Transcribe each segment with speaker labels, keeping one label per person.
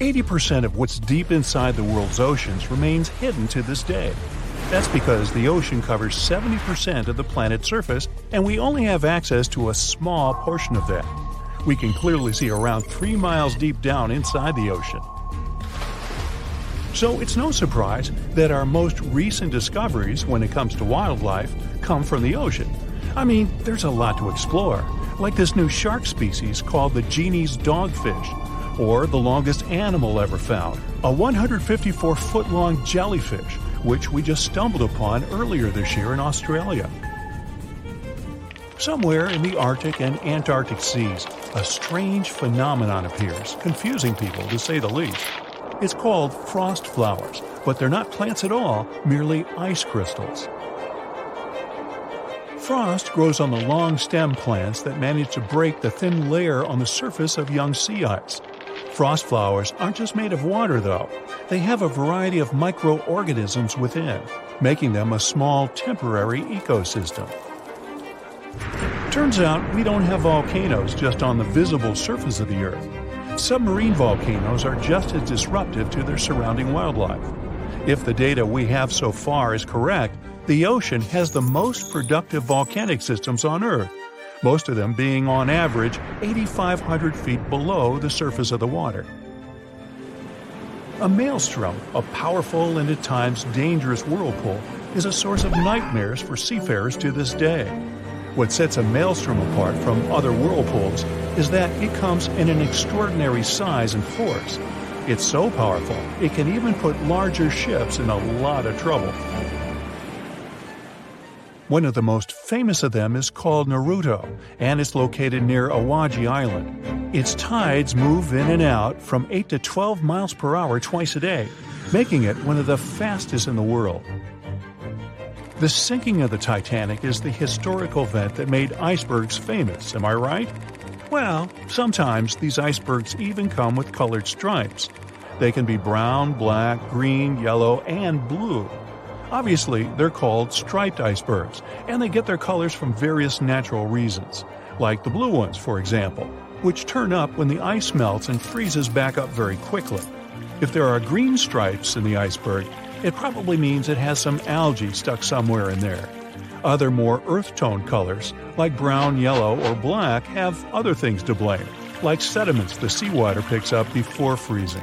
Speaker 1: 80% of what's deep inside the world's oceans remains hidden to this day. That's because the ocean covers 70% of the planet's surface, and we only have access to a small portion of that. We can clearly see around 3 miles deep down inside the ocean. So it's no surprise that our most recent discoveries when it comes to wildlife come from the ocean. I mean, there's a lot to explore, like this new shark species called the Genie's dogfish, or the longest animal ever found, a 154 foot long jellyfish, which we just stumbled upon earlier this year in Australia. Somewhere in the Arctic and Antarctic seas, a strange phenomenon appears, confusing people to say the least. It's called frost flowers, but they're not plants at all, merely ice crystals. Frost grows on the long stem plants that manage to break the thin layer on the surface of young sea ice. Frost flowers aren't just made of water, though. They have a variety of microorganisms within, making them a small temporary ecosystem. Turns out we don't have volcanoes just on the visible surface of the Earth. Submarine volcanoes are just as disruptive to their surrounding wildlife. If the data we have so far is correct, the ocean has the most productive volcanic systems on Earth, most of them being on average 8,500 feet below the surface of the water. A maelstrom, a powerful and at times dangerous whirlpool, is a source of nightmares for seafarers to this day. What sets a maelstrom apart from other whirlpools is that it comes in an extraordinary size and force. It's so powerful, it can even put larger ships in a lot of trouble. One of the most famous of them is called Naruto, and it's located near Awaji Island. Its tides move in and out from 8 to 12 miles per hour twice a day, making it one of the fastest in the world. The sinking of the Titanic is the historical event that made icebergs famous, am I right? Well, sometimes these icebergs even come with colored stripes. They can be brown, black, green, yellow, and blue. Obviously, they're called striped icebergs, and they get their colors from various natural reasons, like the blue ones, for example, which turn up when the ice melts and freezes back up very quickly. If there are green stripes in the iceberg, it probably means it has some algae stuck somewhere in there. Other more earth tone colors, like brown, yellow, or black, have other things to blame, like sediments the seawater picks up before freezing.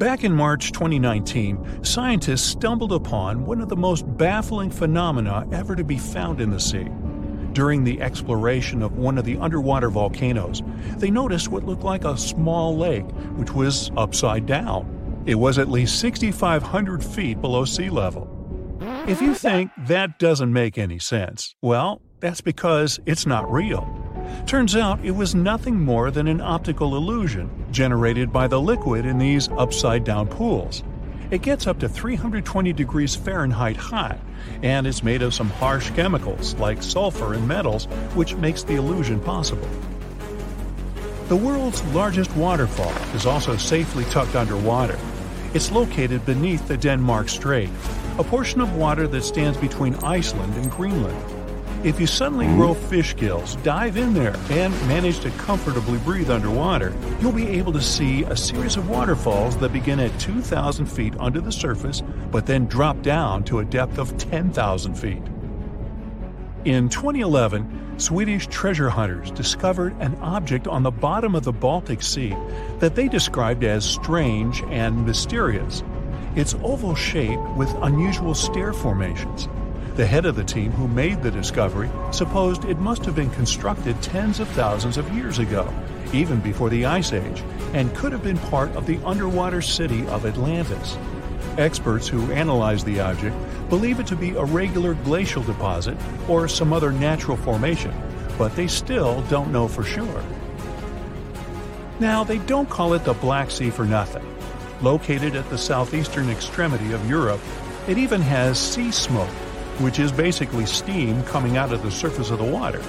Speaker 1: Back in March 2019, scientists stumbled upon one of the most baffling phenomena ever to be found in the sea. During the exploration of one of the underwater volcanoes, they noticed what looked like a small lake, which was upside down. It was at least 6,500 feet below sea level. If you think that doesn't make any sense, well, that's because it's not real. Turns out it was nothing more than an optical illusion generated by the liquid in these upside down pools. It gets up to 320 degrees Fahrenheit hot, and it's made of some harsh chemicals like sulfur and metals, which makes the illusion possible. The world's largest waterfall is also safely tucked underwater. It's located beneath the Denmark Strait, a portion of water that stands between Iceland and Greenland. If you suddenly grow fish gills, dive in there, and manage to comfortably breathe underwater, you'll be able to see a series of waterfalls that begin at 2,000 feet under the surface, but then drop down to a depth of 10,000 feet. In 2011, Swedish treasure hunters discovered an object on the bottom of the Baltic Sea that they described as strange and mysterious. It's oval shaped with unusual stair formations. The head of the team who made the discovery supposed it must have been constructed tens of thousands of years ago, even before the Ice Age, and could have been part of the underwater city of Atlantis. Experts who analyze the object believe it to be a regular glacial deposit or some other natural formation, but they still don't know for sure. Now, they don't call it the Black Sea for nothing. Located at the southeastern extremity of Europe, it even has sea smoke, which is basically steam coming out of the surface of the water.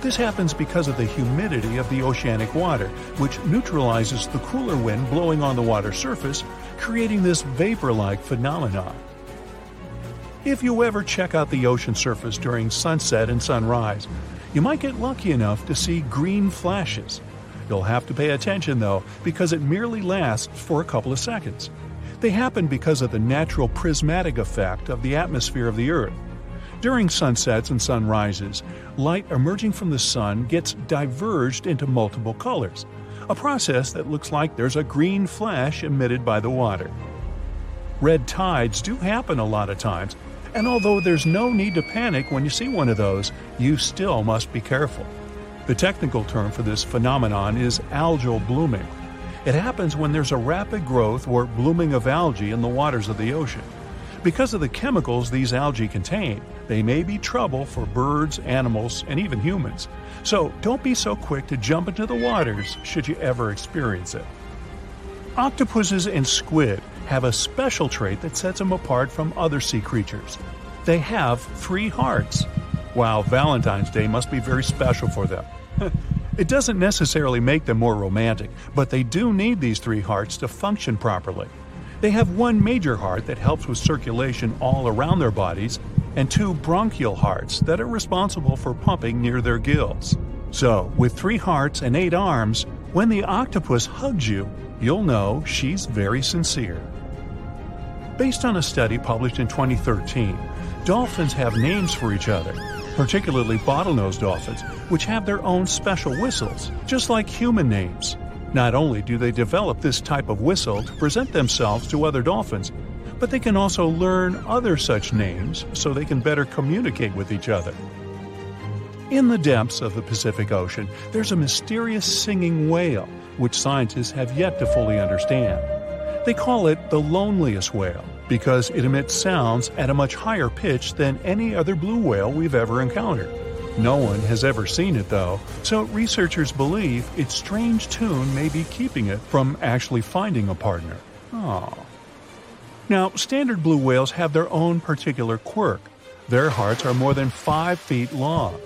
Speaker 1: This happens because of the humidity of the oceanic water, which neutralizes the cooler wind blowing on the water surface, creating this vapor like phenomenon. If you ever check out the ocean surface during sunset and sunrise, you might get lucky enough to see green flashes. You'll have to pay attention though, because it merely lasts for a couple of seconds. They happen because of the natural prismatic effect of the atmosphere of the Earth. During sunsets and sunrises, light emerging from the sun gets diverged into multiple colors, a process that looks like there's a green flash emitted by the water. Red tides do happen a lot of times, and although there's no need to panic when you see one of those, you still must be careful. The technical term for this phenomenon is algal blooming. It happens when there's a rapid growth or blooming of algae in the waters of the ocean. Because of the chemicals these algae contain, they may be trouble for birds, animals, and even humans. So don't be so quick to jump into the waters should you ever experience it. Octopuses and squid have a special trait that sets them apart from other sea creatures. They have three hearts. Wow, Valentine's Day must be very special for them. it doesn't necessarily make them more romantic, but they do need these three hearts to function properly. They have one major heart that helps with circulation all around their bodies, and two bronchial hearts that are responsible for pumping near their gills. So, with three hearts and eight arms, when the octopus hugs you, you'll know she's very sincere. Based on a study published in 2013, dolphins have names for each other, particularly bottlenose dolphins, which have their own special whistles, just like human names. Not only do they develop this type of whistle to present themselves to other dolphins, but they can also learn other such names so they can better communicate with each other. In the depths of the Pacific Ocean, there's a mysterious singing whale, which scientists have yet to fully understand. They call it the loneliest whale because it emits sounds at a much higher pitch than any other blue whale we've ever encountered. No one has ever seen it though, so researchers believe its strange tune may be keeping it from actually finding a partner. Aww. Now, standard blue whales have their own particular quirk. Their hearts are more than 5 feet long.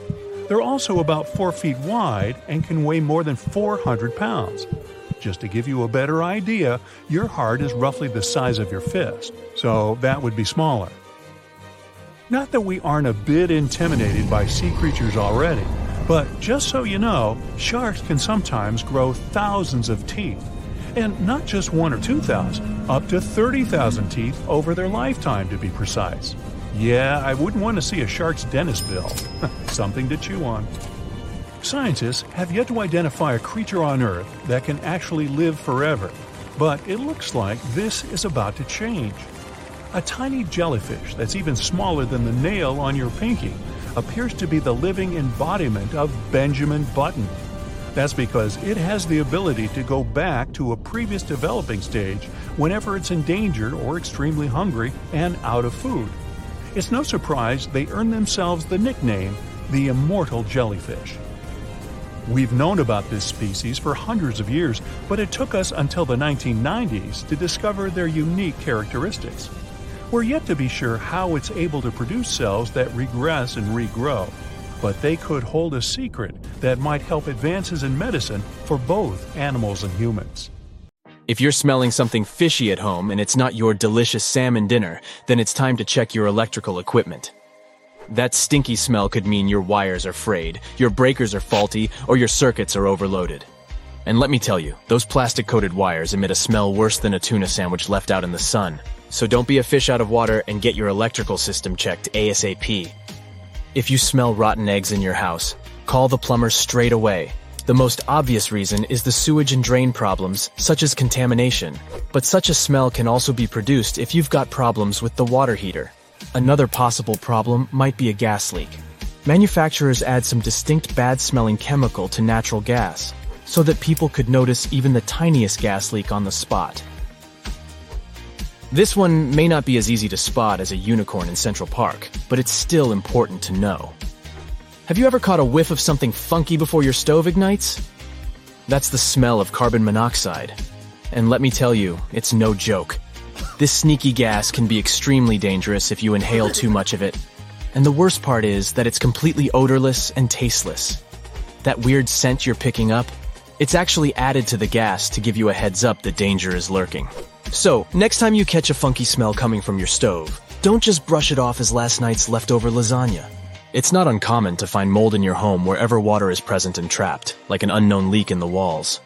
Speaker 1: They're also about 4 feet wide and can weigh more than 400 pounds. Just to give you a better idea, your heart is roughly the size of your fist, so that would be smaller. Not that we aren't a bit intimidated by sea creatures already, but just so you know, sharks can sometimes grow thousands of teeth. And not just one or two thousand, up to 30,000 teeth over their lifetime to be precise. Yeah, I wouldn't want to see a shark's dentist bill. Something to chew on. Scientists have yet to identify a creature on Earth that can actually live forever, but it looks like this is about to change. A tiny jellyfish that's even smaller than the nail on your pinky appears to be the living embodiment of Benjamin Button. That's because it has the ability to go back to a previous developing stage whenever it's endangered or extremely hungry and out of food. It's no surprise they earned themselves the nickname the immortal jellyfish. We've known about this species for hundreds of years, but it took us until the 1990s to discover their unique characteristics. We're yet to be sure how it's able to produce cells that regress and regrow, but they could hold a secret that might help advances in medicine for both animals and humans.
Speaker 2: If you're smelling something fishy at home and it's not your delicious salmon dinner, then it's time to check your electrical equipment. That stinky smell could mean your wires are frayed, your breakers are faulty, or your circuits are overloaded. And let me tell you, those plastic-coated wires emit a smell worse than a tuna sandwich left out in the sun. So don't be a fish out of water and get your electrical system checked ASAP. If you smell rotten eggs in your house, call the plumber straight away. The most obvious reason is the sewage and drain problems, such as contamination. But such a smell can also be produced if you've got problems with the water heater. Another possible problem might be a gas leak. Manufacturers add some distinct bad-smelling chemical to natural gas, so that people could notice even the tiniest gas leak on the spot. This one may not be as easy to spot as a unicorn in Central Park, but it's still important to know. Have you ever caught a whiff of something funky before your stove ignites? That's the smell of carbon monoxide. And let me tell you, it's no joke. This sneaky gas can be extremely dangerous if you inhale too much of it. And the worst part is that it's completely odorless and tasteless. That weird scent you're picking up, it's actually added to the gas to give you a heads up that danger is lurking. So, next time you catch a funky smell coming from your stove, don't just brush it off as last night's leftover lasagna. It's not uncommon to find mold in your home wherever water is present and trapped, like an unknown leak in the walls.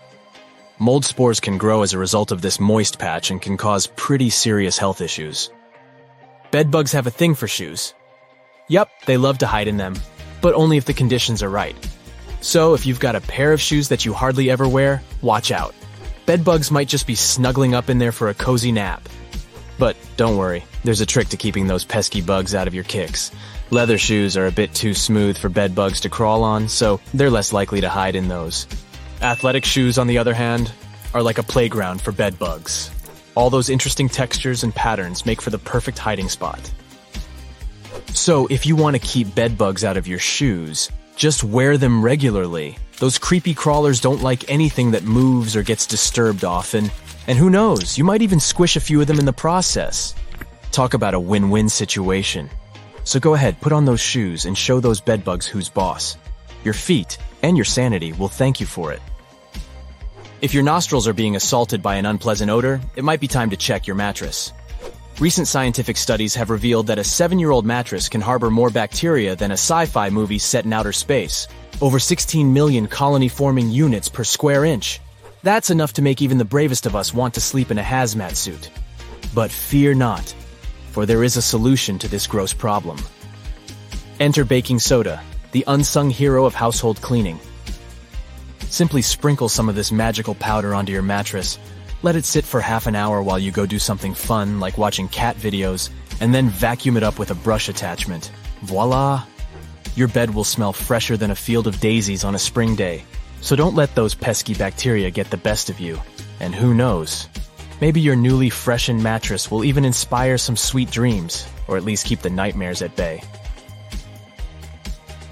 Speaker 2: Mold spores can grow as a result of this moist patch and can cause pretty serious health issues. Bedbugs have a thing for shoes. Yep, they love to hide in them, but only if the conditions are right. So if you've got a pair of shoes that you hardly ever wear, watch out. Bedbugs might just be snuggling up in there for a cozy nap. But don't worry, there's a trick to keeping those pesky bugs out of your kicks. Leather shoes are a bit too smooth for bedbugs to crawl on, so they're less likely to hide in those. Athletic shoes, on the other hand, are like a playground for bedbugs. All those interesting textures and patterns make for the perfect hiding spot. So, if you want to keep bedbugs out of your shoes, just wear them regularly. Those creepy crawlers don't like anything that moves or gets disturbed often. And who knows, you might even squish a few of them in the process. Talk about a win-win situation. So go ahead, put on those shoes and show those bedbugs who's boss. Your feet and your sanity will thank you for it. If your nostrils are being assaulted by an unpleasant odor, it might be time to check your mattress. Recent scientific studies have revealed that a seven-year-old mattress can harbor more bacteria than a sci-fi movie set in outer space. Over 16 million colony-forming units per square inch. That's enough to make even the bravest of us want to sleep in a hazmat suit. But fear not for there is a solution to this gross problem. Enter baking soda, the unsung hero of household cleaning. Simply sprinkle some of this magical powder onto your mattress, let it sit for half an hour while you go do something fun like watching cat videos, and then vacuum it up with a brush attachment. Voila! Your bed will smell fresher than a field of daisies on a spring day. So don't let those pesky bacteria get the best of you. And who knows, Maybe your newly freshened mattress will even inspire some sweet dreams, or at least keep the nightmares at bay.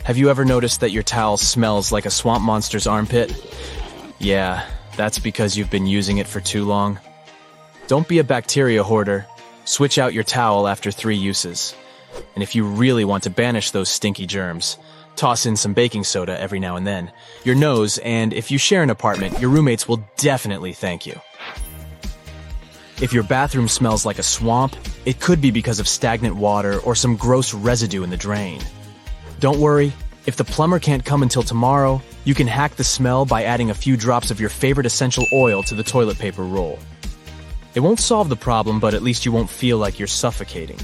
Speaker 2: Have you ever noticed that your towel smells like a swamp monster's armpit? Yeah, that's because you've been using it for too long. Don't be a bacteria hoarder. Switch out your towel after three uses. And if you really want to banish those stinky germs, toss in some baking soda every now and then. Your nose, and if you share an apartment, your roommates will definitely thank you. If your bathroom smells like a swamp, it could be because of stagnant water or some gross residue in the drain. Don't worry, if the plumber can't come until tomorrow, you can hack the smell by adding a few drops of your favorite essential oil to the toilet paper roll. It won't solve the problem, but at least you won't feel like you're suffocating.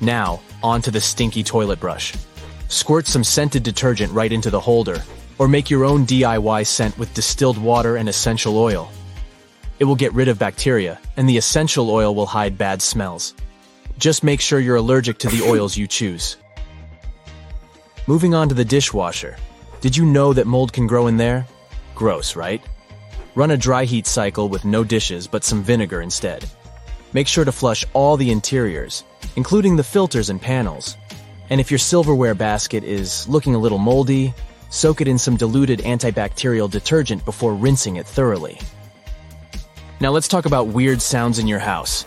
Speaker 2: Now, onto the stinky toilet brush. Squirt some scented detergent right into the holder, or make your own DIY scent with distilled water and essential oil. It will get rid of bacteria, and the essential oil will hide bad smells. Just make sure you're allergic to the oils you choose. Moving on to the dishwasher. Did you know that mold can grow in there? Gross, right? Run a dry heat cycle with no dishes but some vinegar instead. Make sure to flush all the interiors, including the filters and panels. And if your silverware basket is looking a little moldy, soak it in some diluted antibacterial detergent before rinsing it thoroughly. Now let's talk about weird sounds in your house.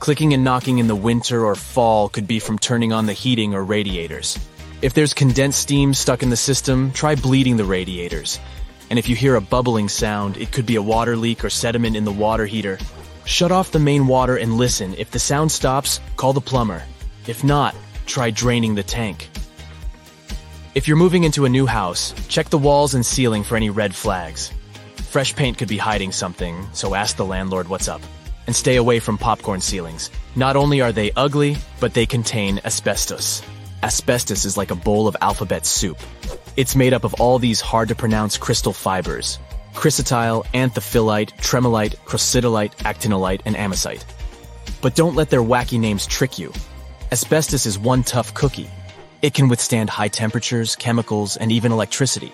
Speaker 2: Clicking and knocking in the winter or fall could be from turning on the heating or radiators. If there's condensed steam stuck in the system, try bleeding the radiators. And if you hear a bubbling sound, it could be a water leak or sediment in the water heater. Shut off the main water and listen. If the sound stops, call the plumber. If not, try draining the tank. If you're moving into a new house, check the walls and ceiling for any red flags. Fresh paint could be hiding something, so ask the landlord what's up. And stay away from popcorn ceilings. Not only are they ugly, but they contain asbestos. Asbestos is like a bowl of alphabet soup. It's made up of all these hard to pronounce crystal fibers. Chrysotile, anthophyllite, tremolite, crocidolite, actinolite, and amosite. But don't let their wacky names trick you. Asbestos is one tough cookie. It can withstand high temperatures, chemicals, and even electricity.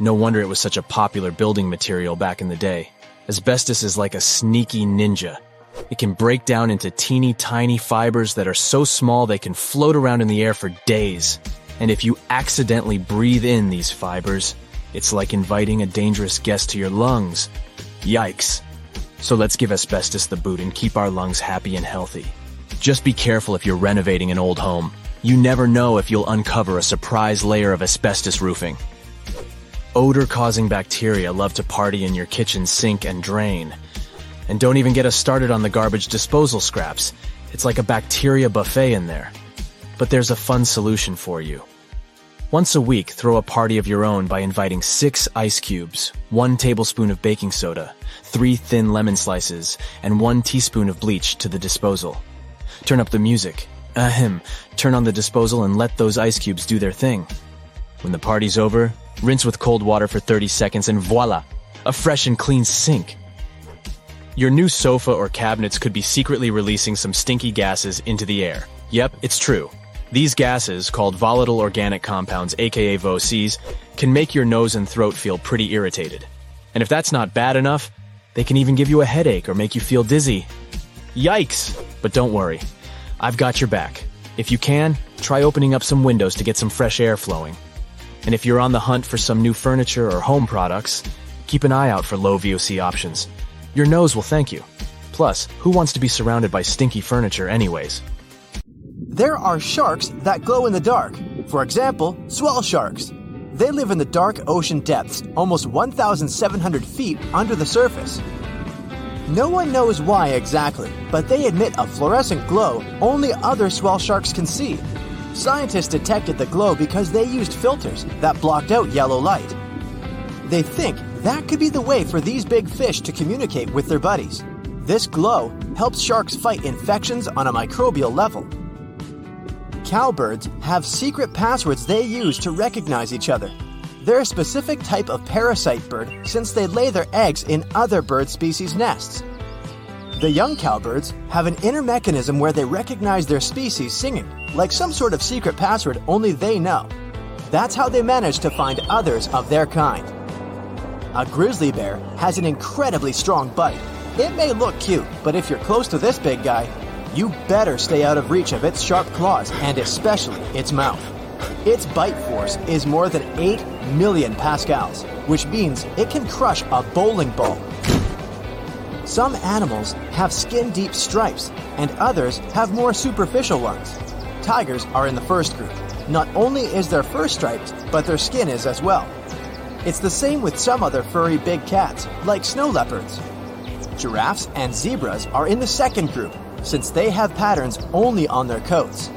Speaker 2: No wonder it was such a popular building material back in the day. Asbestos is like a sneaky ninja. It can break down into teeny tiny fibers that are so small they can float around in the air for days. And if you accidentally breathe in these fibers, it's like inviting a dangerous guest to your lungs. Yikes. So let's give asbestos the boot and keep our lungs happy and healthy. Just be careful if you're renovating an old home. You never know if you'll uncover a surprise layer of asbestos roofing. Odor-causing bacteria love to party in your kitchen sink and drain. And don't even get us started on the garbage disposal scraps. It's like a bacteria buffet in there. But there's a fun solution for you. Once a week, throw a party of your own by inviting six ice cubes, one tablespoon of baking soda, three thin lemon slices, and one teaspoon of bleach to the disposal. Turn up the music. Ahem. Turn on the disposal and let those ice cubes do their thing. When the party's over, rinse with cold water for 30 seconds and voila! A fresh and clean sink. Your new sofa or cabinets could be secretly releasing some stinky gases into the air. Yep, it's true. These gases, called volatile organic compounds, aka VOCs, can make your nose and throat feel pretty irritated. And if that's not bad enough, they can even give you a headache or make you feel dizzy. Yikes! But don't worry. I've got your back. If you can, try opening up some windows to get some fresh air flowing. And if you're on the hunt for some new furniture or home products, keep an eye out for low VOC options. Your nose will thank you. Plus, who wants to be surrounded by stinky furniture anyways?
Speaker 3: There are sharks that glow in the dark. For example, swell sharks. They live in the dark ocean depths, almost 1,700 feet under the surface. No one knows why exactly, but they emit a fluorescent glow only other swell sharks can see. Scientists detected the glow because they used filters that blocked out yellow light. They think that could be the way for these big fish to communicate with their buddies. This glow helps sharks fight infections on a microbial level. Cowbirds have secret passwords they use to recognize each other. They're a specific type of parasite bird since they lay their eggs in other bird species' nests. The young cowbirds have an inner mechanism where they recognize their species singing, like some sort of secret password only they know. That's how they manage to find others of their kind. A grizzly bear has an incredibly strong bite. It may look cute, but if you're close to this big guy, you better stay out of reach of its sharp claws and especially its mouth. Its bite force is more than 8 million pascals, which means it can crush a bowling ball. Some animals have skin deep stripes, and others have more superficial ones. Tigers are in the first group. Not only is their fur striped, but their skin is as well. It's the same with some other furry big cats, like snow leopards. Giraffes and zebras are in the second group, since they have patterns only on their coats.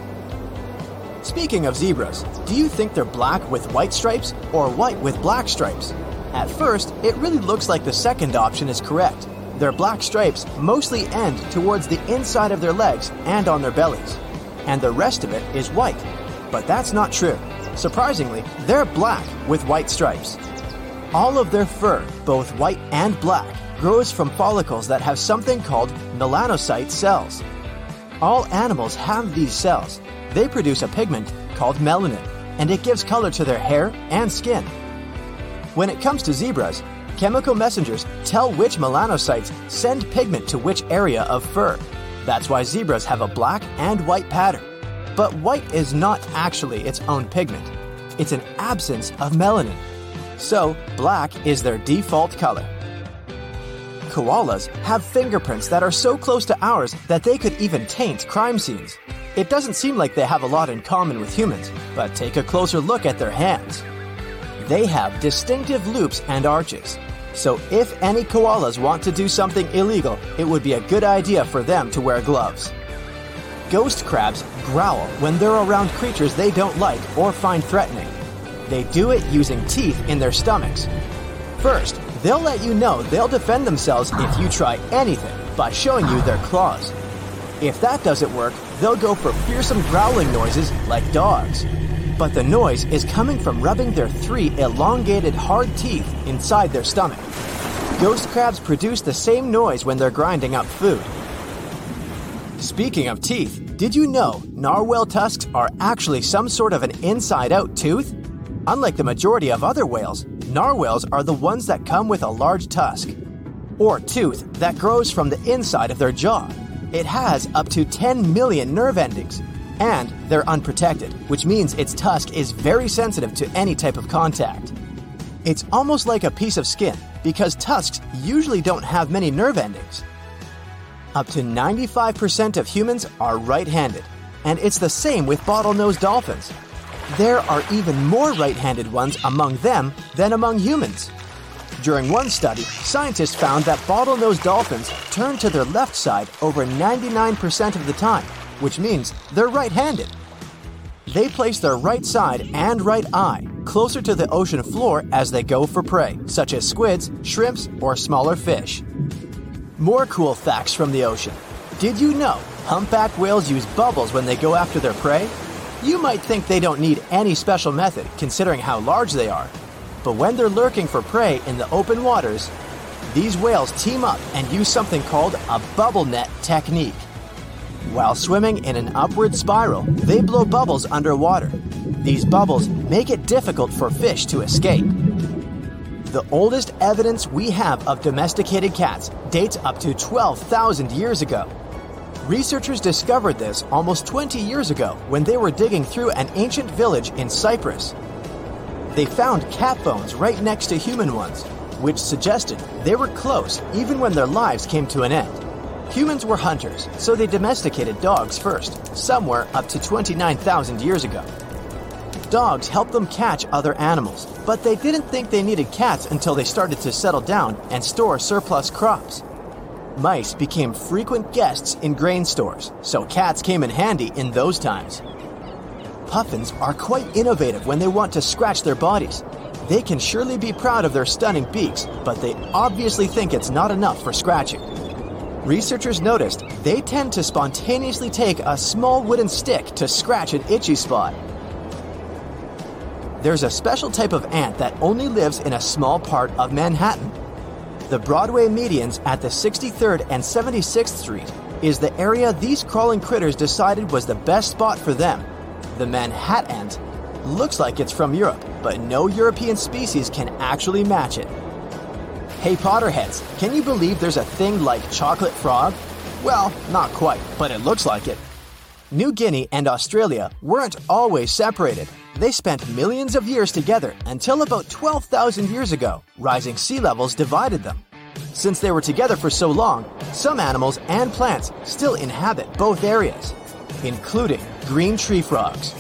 Speaker 3: Speaking of zebras, do you think they're black with white stripes or white with black stripes? At first, it really looks like the second option is correct. Their black stripes mostly end towards the inside of their legs and on their bellies, and the rest of it is white. But that's not true. Surprisingly, they're black with white stripes. All of their fur, both white and black, grows from follicles that have something called melanocyte cells. All animals have these cells. They produce a pigment called melanin, and it gives color to their hair and skin. When it comes to zebras, chemical messengers tell which melanocytes send pigment to which area of fur. That's why zebras have a black and white pattern. But white is not actually its own pigment, it's an absence of melanin. So, black is their default color. Koalas have fingerprints that are so close to ours that they could even taint crime scenes. It doesn't seem like they have a lot in common with humans, but take a closer look at their hands. They have distinctive loops and arches. So, if any koalas want to do something illegal, it would be a good idea for them to wear gloves. Ghost crabs growl when they're around creatures they don't like or find threatening. They do it using teeth in their stomachs. First, they'll let you know they'll defend themselves if you try anything by showing you their claws. If that doesn't work, they'll go for fearsome growling noises like dogs. But the noise is coming from rubbing their three elongated hard teeth inside their stomach. Ghost crabs produce the same noise when they're grinding up food. Speaking of teeth, did you know narwhal tusks are actually some sort of an inside out tooth? Unlike the majority of other whales, narwhals are the ones that come with a large tusk, or tooth that grows from the inside of their jaw. It has up to 10 million nerve endings, and they're unprotected, which means its tusk is very sensitive to any type of contact. It's almost like a piece of skin because tusks usually don't have many nerve endings. Up to 95% of humans are right handed, and it's the same with bottlenose dolphins. There are even more right handed ones among them than among humans. During one study, scientists found that bottlenose dolphins turn to their left side over 99% of the time, which means they're right handed. They place their right side and right eye closer to the ocean floor as they go for prey, such as squids, shrimps, or smaller fish. More cool facts from the ocean. Did you know humpback whales use bubbles when they go after their prey? You might think they don't need any special method considering how large they are. But when they're lurking for prey in the open waters, these whales team up and use something called a bubble net technique. While swimming in an upward spiral, they blow bubbles underwater. These bubbles make it difficult for fish to escape. The oldest evidence we have of domesticated cats dates up to 12,000 years ago. Researchers discovered this almost 20 years ago when they were digging through an ancient village in Cyprus. They found cat bones right next to human ones, which suggested they were close even when their lives came to an end. Humans were hunters, so they domesticated dogs first, somewhere up to 29,000 years ago. Dogs helped them catch other animals, but they didn't think they needed cats until they started to settle down and store surplus crops. Mice became frequent guests in grain stores, so cats came in handy in those times. Puffins are quite innovative when they want to scratch their bodies. They can surely be proud of their stunning beaks, but they obviously think it's not enough for scratching. Researchers noticed they tend to spontaneously take a small wooden stick to scratch an itchy spot. There's a special type of ant that only lives in a small part of Manhattan. The Broadway medians at the 63rd and 76th Street is the area these crawling critters decided was the best spot for them. The Manhattan ant looks like it's from Europe, but no European species can actually match it. Hey Potterheads, can you believe there's a thing like chocolate frog? Well, not quite, but it looks like it. New Guinea and Australia weren't always separated. They spent millions of years together until about 12,000 years ago, rising sea levels divided them. Since they were together for so long, some animals and plants still inhabit both areas, including green tree frogs.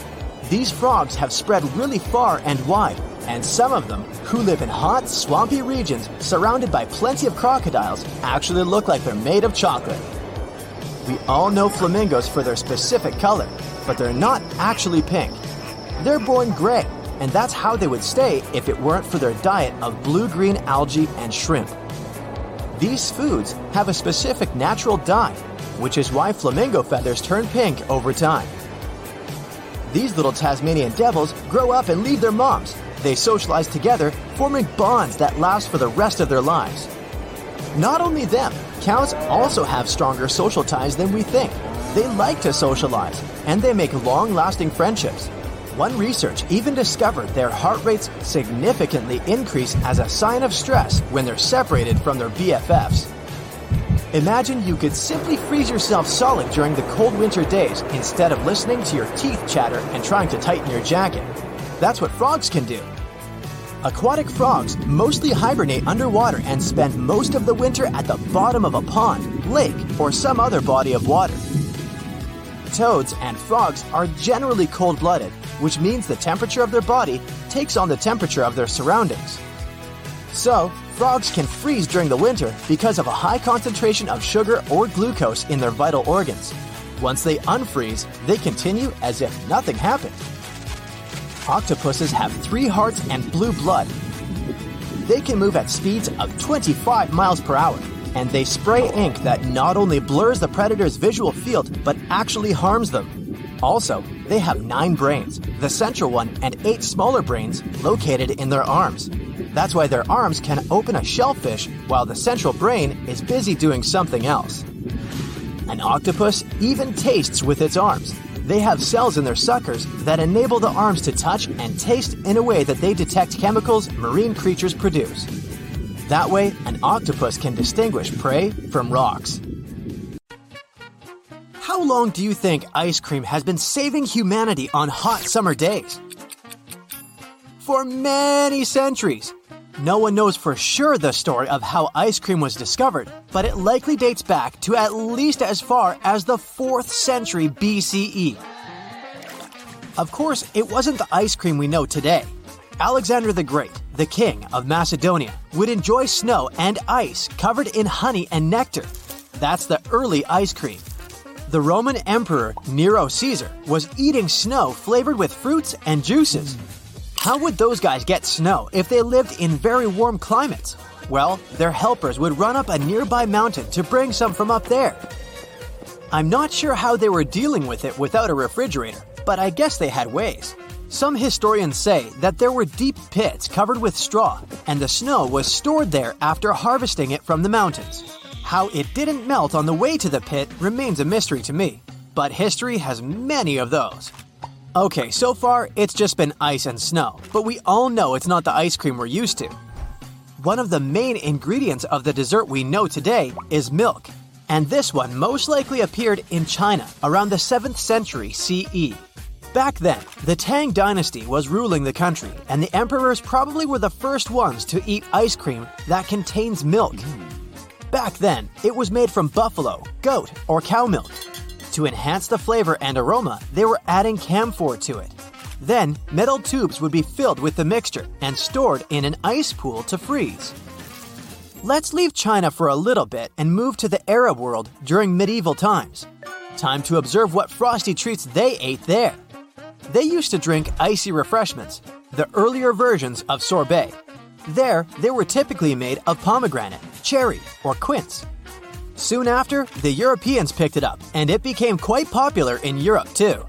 Speaker 3: These frogs have spread really far and wide, and some of them, who live in hot, swampy regions surrounded by plenty of crocodiles, actually look like they're made of chocolate. We all know flamingos for their specific color, but they're not actually pink. They're born gray, and that's how they would stay if it weren't for their diet of blue green algae and shrimp. These foods have a specific natural dye, which is why flamingo feathers turn pink over time. These little Tasmanian devils grow up and leave their moms. They socialize together, forming bonds that last for the rest of their lives. Not only them, cows also have stronger social ties than we think. They like to socialize, and they make long lasting friendships. One research even discovered their heart rates significantly increase as a sign of stress when they're separated from their BFFs. Imagine you could simply freeze yourself solid during the cold winter days instead of listening to your teeth chatter and trying to tighten your jacket. That's what frogs can do. Aquatic frogs mostly hibernate underwater and spend most of the winter at the bottom of a pond, lake, or some other body of water. Toads and frogs are generally cold blooded, which means the temperature of their body takes on the temperature of their surroundings. So, frogs can freeze during the winter because of a high concentration of sugar or glucose in their vital organs. Once they unfreeze, they continue as if nothing happened. Octopuses have three hearts and blue blood. They can move at speeds of 25 miles per hour, and they spray ink that not only blurs the predator's visual field but actually harms them. Also, they have nine brains, the central one and eight smaller brains located in their arms. That's why their arms can open a shellfish while the central brain is busy doing something else. An octopus even tastes with its arms. They have cells in their suckers that enable the arms to touch and taste in a way that they detect chemicals marine creatures produce. That way, an octopus can distinguish prey from rocks. How long do you think ice cream has been saving humanity on hot summer days? For many centuries. No one knows for sure the story of how ice cream was discovered, but it likely dates back to at least as far as the 4th century BCE. Of course, it wasn't the ice cream we know today. Alexander the Great, the king of Macedonia, would enjoy snow and ice covered in honey and nectar. That's the early ice cream. The Roman Emperor Nero Caesar was eating snow flavored with fruits and juices. How would those guys get snow if they lived in very warm climates? Well, their helpers would run up a nearby mountain to bring some from up there. I'm not sure how they were dealing with it without a refrigerator, but I guess they had ways. Some historians say that there were deep pits covered with straw, and the snow was stored there after harvesting it from the mountains. How it didn't melt on the way to the pit remains a mystery to me, but history has many of those. Okay, so far it's just been ice and snow, but we all know it's not the ice cream we're used to. One of the main ingredients of the dessert we know today is milk, and this one most likely appeared in China around the 7th century CE. Back then, the Tang dynasty was ruling the country, and the emperors probably were the first ones to eat ice cream that contains milk. Back then, it was made from buffalo, goat, or cow milk. To enhance the flavor and aroma, they were adding camphor to it. Then, metal tubes would be filled with the mixture and stored in an ice pool to freeze. Let's leave China for a little bit and move to the Arab world during medieval times. Time to observe what frosty treats they ate there. They used to drink icy refreshments, the earlier versions of sorbet. There, they were typically made of pomegranate, cherry, or quince. Soon after, the Europeans picked it up, and it became quite popular in Europe too.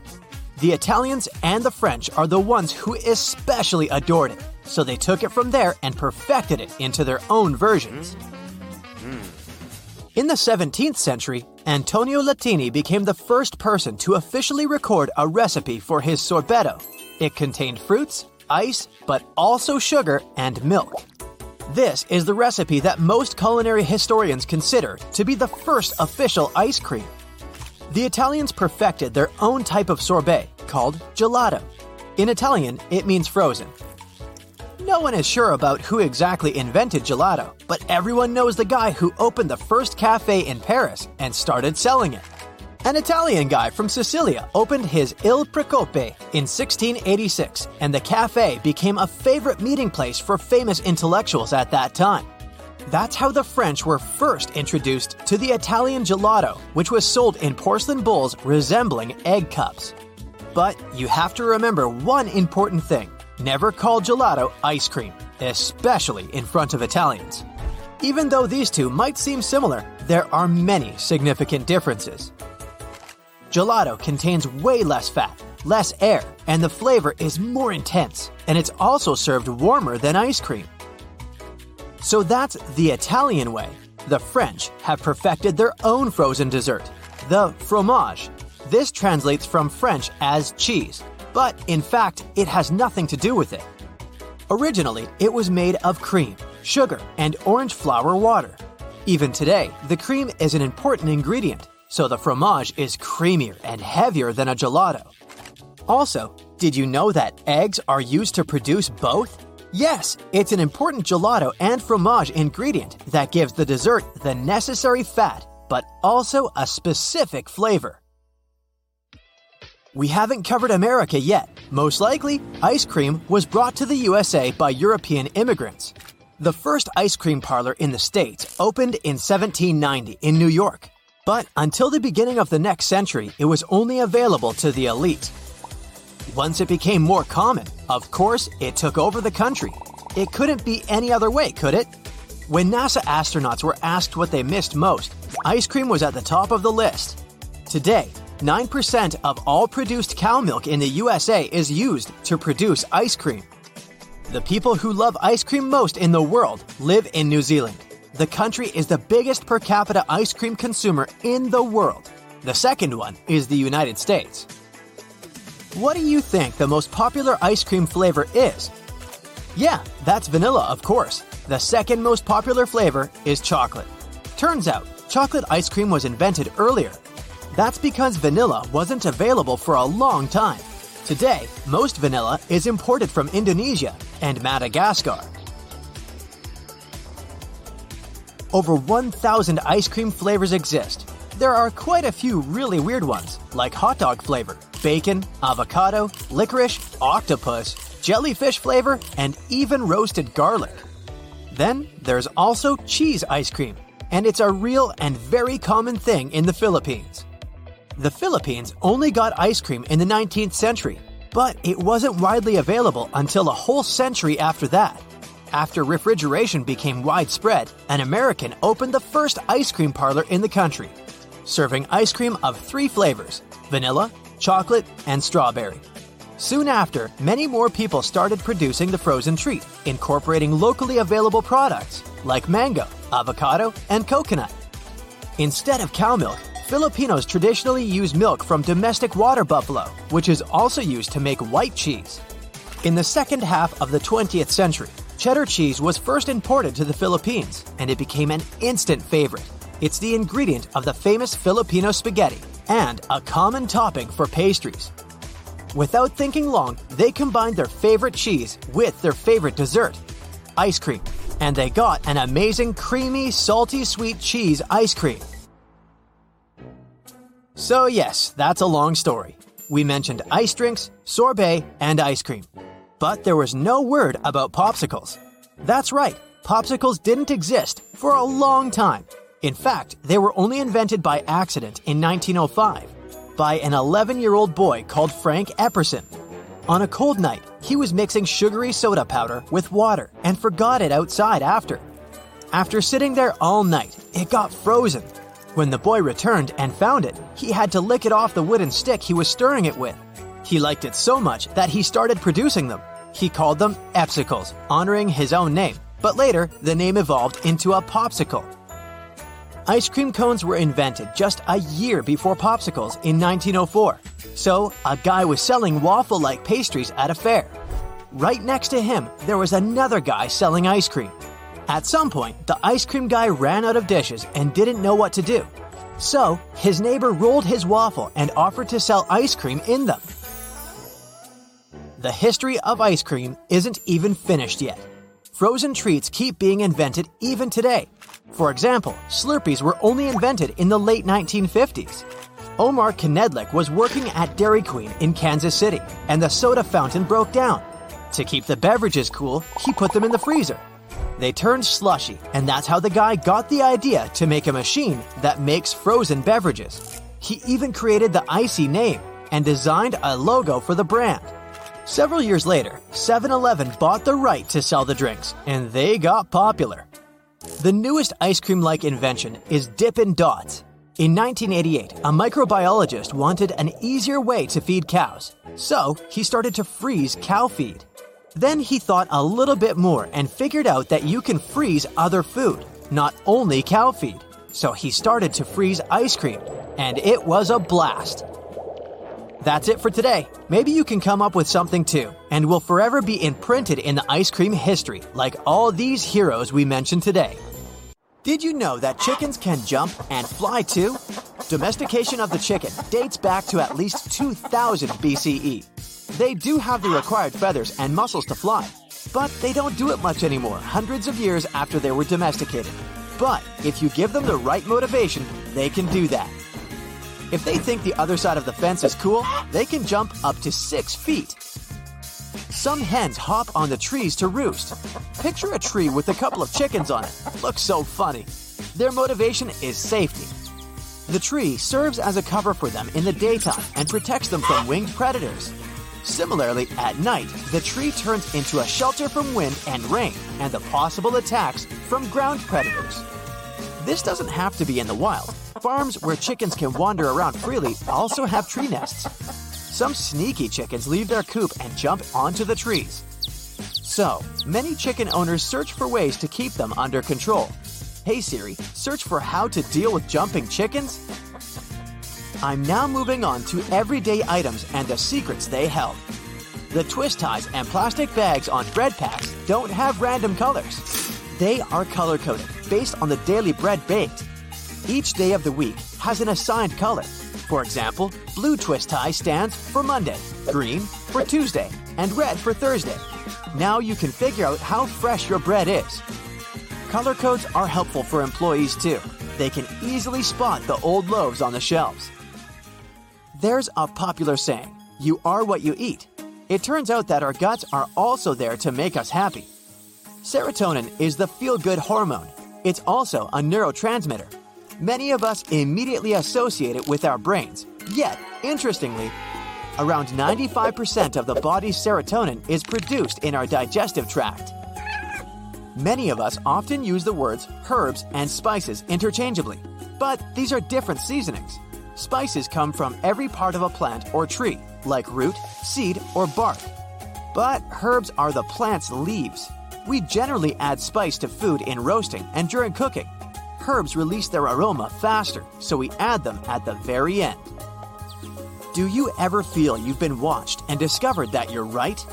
Speaker 3: The Italians and the French are the ones who especially adored it, so they took it from there and perfected it into their own versions. In the 17th century, Antonio Latini became the first person to officially record a recipe for his sorbetto. It contained fruits, ice, but also sugar and milk. This is the recipe that most culinary historians consider to be the first official ice cream. The Italians perfected their own type of sorbet called gelato. In Italian, it means frozen. No one is sure about who exactly invented gelato, but everyone knows the guy who opened the first cafe in Paris and started selling it. An Italian guy from Sicilia opened his Il Procope in 1686, and the cafe became a favorite meeting place for famous intellectuals at that time. That's how the French were first introduced to the Italian gelato, which was sold in porcelain bowls resembling egg cups. But you have to remember one important thing never call gelato ice cream, especially in front of Italians. Even though these two might seem similar, there are many significant differences. Gelato contains way less fat, less air, and the flavor is more intense, and it's also served warmer than ice cream. So that's the Italian way. The French have perfected their own frozen dessert, the fromage. This translates from French as cheese, but in fact, it has nothing to do with it. Originally, it was made of cream, sugar, and orange flower water. Even today, the cream is an important ingredient, so the fromage is creamier and heavier than a gelato. Also, did you know that eggs are used to produce both? Yes, it's an important gelato and fromage ingredient that gives the dessert the necessary fat, but also a specific flavor. We haven't covered America yet. Most likely, ice cream was brought to the USA by European immigrants. The first ice cream parlor in the States opened in 1790 in New York. But until the beginning of the next century, it was only available to the elite. Once it became more common, of course, it took over the country. It couldn't be any other way, could it? When NASA astronauts were asked what they missed most, ice cream was at the top of the list. Today, 9% of all produced cow milk in the USA is used to produce ice cream. The people who love ice cream most in the world live in New Zealand. The country is the biggest per capita ice cream consumer in the world. The second one is the United States. What do you think the most popular ice cream flavor is? Yeah, that's vanilla, of course. The second most popular flavor is chocolate. Turns out, chocolate ice cream was invented earlier. That's because vanilla wasn't available for a long time. Today, most vanilla is imported from Indonesia and Madagascar. Over 1,000 ice cream flavors exist. There are quite a few really weird ones, like hot dog flavor, bacon, avocado, licorice, octopus, jellyfish flavor, and even roasted garlic. Then there's also cheese ice cream, and it's a real and very common thing in the Philippines. The Philippines only got ice cream in the 19th century, but it wasn't widely available until a whole century after that. After refrigeration became widespread, an American opened the first ice cream parlor in the country, serving ice cream of three flavors vanilla, chocolate, and strawberry. Soon after, many more people started producing the frozen treat, incorporating locally available products like mango, avocado, and coconut. Instead of cow milk, Filipinos traditionally use milk from domestic water buffalo, which is also used to make white cheese. In the second half of the 20th century, cheddar cheese was first imported to the Philippines, and it became an instant favorite. It's the ingredient of the famous Filipino spaghetti and a common topping for pastries. Without thinking long, they combined their favorite cheese with their favorite dessert, ice cream, and they got an amazing creamy, salty sweet cheese ice cream. So, yes, that's a long story. We mentioned ice drinks, sorbet, and ice cream. But there was no word about popsicles. That's right, popsicles didn't exist for a long time. In fact, they were only invented by accident in 1905 by an 11 year old boy called Frank Epperson. On a cold night, he was mixing sugary soda powder with water and forgot it outside after. After sitting there all night, it got frozen. When the boy returned and found it, he had to lick it off the wooden stick he was stirring it with. He liked it so much that he started producing them. He called them Epsicles, honoring his own name, but later the name evolved into a popsicle. Ice cream cones were invented just a year before popsicles in 1904. So, a guy was selling waffle like pastries at a fair. Right next to him, there was another guy selling ice cream. At some point, the ice cream guy ran out of dishes and didn't know what to do. So, his neighbor rolled his waffle and offered to sell ice cream in them. The history of ice cream isn't even finished yet. Frozen treats keep being invented even today. For example, Slurpees were only invented in the late 1950s. Omar Knedlik was working at Dairy Queen in Kansas City, and the soda fountain broke down. To keep the beverages cool, he put them in the freezer. They turned slushy, and that's how the guy got the idea to make a machine that makes frozen beverages. He even created the ICEE name and designed a logo for the brand. Several years later, 7 Eleven bought the right to sell the drinks, and they got popular. The newest ice cream like invention is Dippin' Dots. In 1988, a microbiologist wanted an easier way to feed cows, so he started to freeze cow feed. Then he thought a little bit more and figured out that you can freeze other food, not only cow feed. So he started to freeze ice cream, and it was a blast. That's it for today. Maybe you can come up with something too, and will forever be imprinted in the ice cream history, like all these heroes we mentioned today. Did you know that chickens can jump and fly too? Domestication of the chicken dates back to at least 2000 BCE. They do have the required feathers and muscles to fly, but they don't do it much anymore hundreds of years after they were domesticated. But if you give them the right motivation, they can do that. If they think the other side of the fence is cool, they can jump up to six feet. Some hens hop on the trees to roost. Picture a tree with a couple of chickens on it. Looks so funny. Their motivation is safety. The tree serves as a cover for them in the daytime and protects them from winged predators. Similarly, at night, the tree turns into a shelter from wind and rain and the possible attacks from ground predators. This doesn't have to be in the wild. Farms where chickens can wander around freely also have tree nests. Some sneaky chickens leave their coop and jump onto the trees. So, many chicken owners search for ways to keep them under control. Hey Siri, search for how to deal with jumping chickens? I'm now moving on to everyday items and the secrets they held. The twist ties and plastic bags on bread packs don't have random colors. They are color coded based on the daily bread baked. Each day of the week has an assigned color. For example, blue twist tie stands for Monday, green for Tuesday, and red for Thursday. Now you can figure out how fresh your bread is. Color codes are helpful for employees too. They can easily spot the old loaves on the shelves. There's a popular saying you are what you eat. It turns out that our guts are also there to make us happy. Serotonin is the feel good hormone. It's also a neurotransmitter. Many of us immediately associate it with our brains, Yet, interestingly, around 95% of the body's serotonin is produced in our digestive tract. Many of us often use the words herbs and spices interchangeably, but these are different seasonings. Spices come from every part of a plant or tree, like root, seed, or bark. But herbs are the plant's leaves. We generally add spice to food in roasting and during cooking. Herbs release their aroma faster, so we add them at the very end. Do you ever feel you've been watched and discovered that you're right?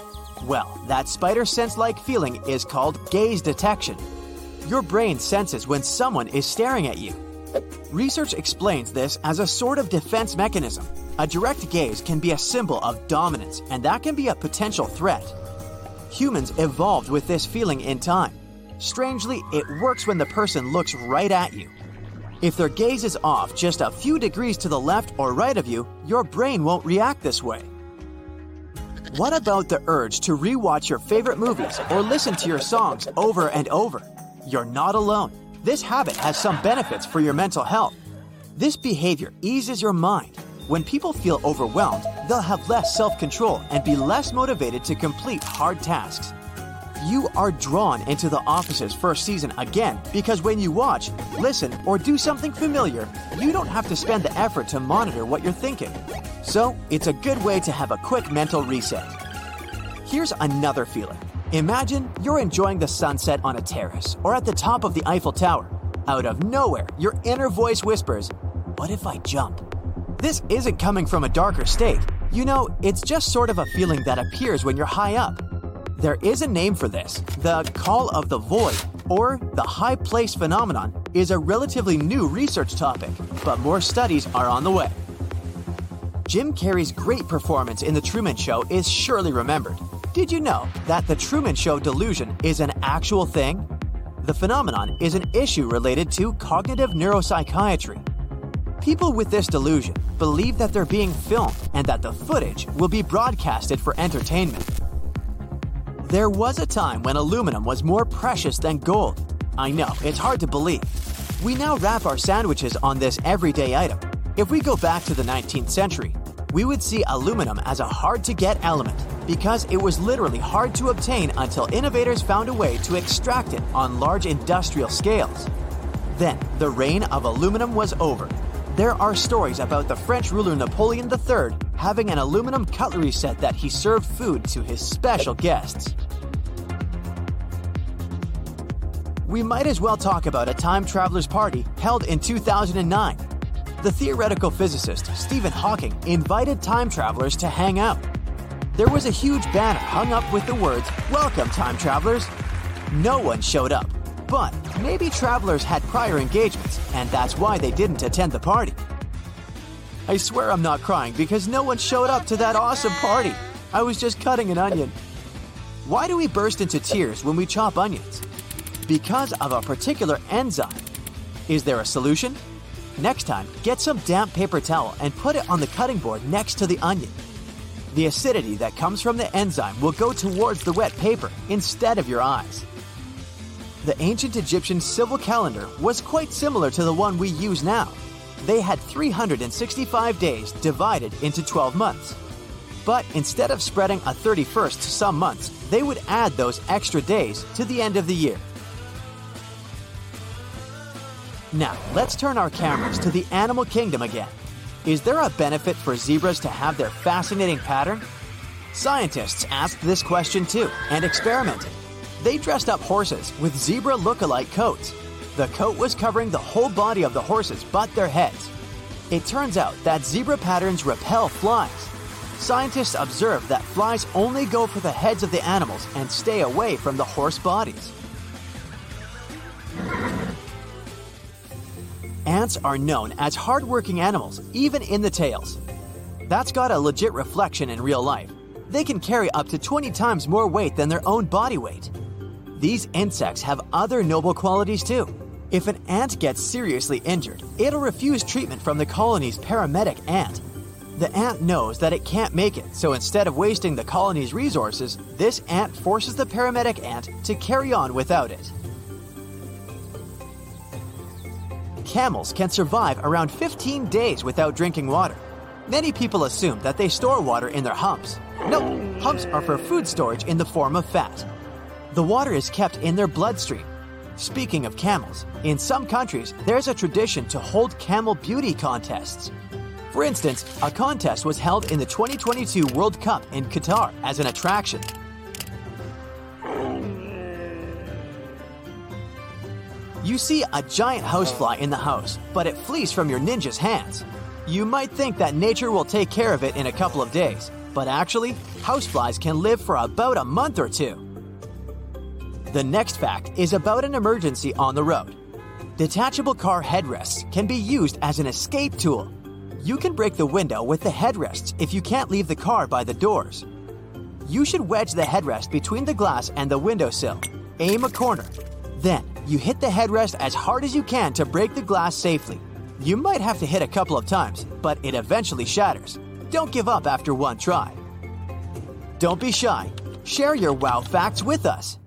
Speaker 3: Well, that spider sense like feeling is called gaze detection. Your brain senses when someone is staring at you. Research explains this as a sort of defense mechanism. A direct gaze can be a symbol of dominance, and that can be a potential threat. Humans evolved with this feeling in time. Strangely, it works when the person looks right at you. If their gaze is off just a few degrees to the left or right of you, your brain won't react this way. What about the urge to rewatch your favorite movies or listen to your songs over and over? You're not alone. This habit has some benefits for your mental health. This behavior eases your mind. When people feel overwhelmed, they'll have less self control and be less motivated to complete hard tasks. You are drawn into The Office's first season again because when you watch, listen, or do something familiar, you don't have to spend the effort to monitor what you're thinking. So, it's a good way to have a quick mental reset. Here's another feeling Imagine you're enjoying the sunset on a terrace or at the top of the Eiffel Tower. Out of nowhere, your inner voice whispers, What if I jump? This isn't coming from a darker state. You know, it's just sort of a feeling that appears when you're high up. There is a name for this. The call of the void, or the high place phenomenon, is a relatively new research topic, but more studies are on the way. Jim Carrey's great performance in The Truman Show is surely remembered. Did you know that the Truman Show delusion is an actual thing? The phenomenon is an issue related to cognitive neuropsychiatry. People with this delusion believe that they're being filmed and that the footage will be broadcasted for entertainment. There was a time when aluminum was more precious than gold. I know, it's hard to believe. We now wrap our sandwiches on this everyday item. If we go back to the 19th century, we would see aluminum as a hard to get element because it was literally hard to obtain until innovators found a way to extract it on large industrial scales. Then, the reign of aluminum was over. There are stories about the French ruler Napoleon III having an aluminum cutlery set that he served food to his special guests. We might as well talk about a time traveler's party held in 2009. The theoretical physicist Stephen Hawking invited time travelers to hang out there was a huge banner hung up with the words, Welcome, time travelers. No one showed up, but maybe travelers had prior engagements, and that's why they didn't attend the party. I swear I'm not crying because no one showed up to that awesome party. I was just cutting an onion. Why do we burst into tears when we chop onions? Because of a particular enzyme. Is there a solution? Next time, get some damp paper towel and put it on the cutting board next to the onion. The acidity that comes from the enzyme will go towards the wet paper instead of your eyes. The ancient Egyptian civil calendar was quite similar to the one we use now. They had 365 days divided into 12 months. But instead of spreading a 31st to some months, they would add those extra days to the end of the year. Now, let's turn our cameras to the animal kingdom again. Is there a benefit for zebras to have their fascinating pattern? Scientists asked this question too and experimented. They dressed up horses with zebra look-alike coats. The coat was covering the whole body of the horses but their heads. It turns out that zebra patterns repel flies. Scientists observed that flies only go for the heads of the animals and stay away from the horse bodies. Ants are known as hardworking animals, even in the tales. That's got a legit reflection in real life. They can carry up to 20 times more weight than their own body weight. These insects have other noble qualities too. If an ant gets seriously injured, it'll refuse treatment from the colony's paramedic ant. The ant knows that it can't make it, so instead of wasting the colony's resources, this ant forces the paramedic ant to carry on without it. Camels can survive around 15 days without drinking water. Many people assume that they store water in their humps. Nope, humps are for food storage in the form of fat. The water is kept in their bloodstream. Speaking of camels, in some countries, there's a tradition to hold camel beauty contests. For instance, a contest was held in the 2022 World Cup in Qatar as an attraction. You see a giant housefly in the house, but it flees from your ninja's hands. You might think that nature will take care of it in a couple of days, but actually, houseflies can live for about a month or two. The next fact is about an emergency on the road. Detachable car headrests can be used as an escape tool. You can break the window with the headrests if you can't leave the car by the doors. You should wedge the headrest between the glass and the windowsill. Aim a corner. Then, you hit the headrest as hard as you can to break the glass safely. You might have to hit a couple of times, but it eventually shatters. Don't give up after one try. Don't be shy. Share your wow facts with us.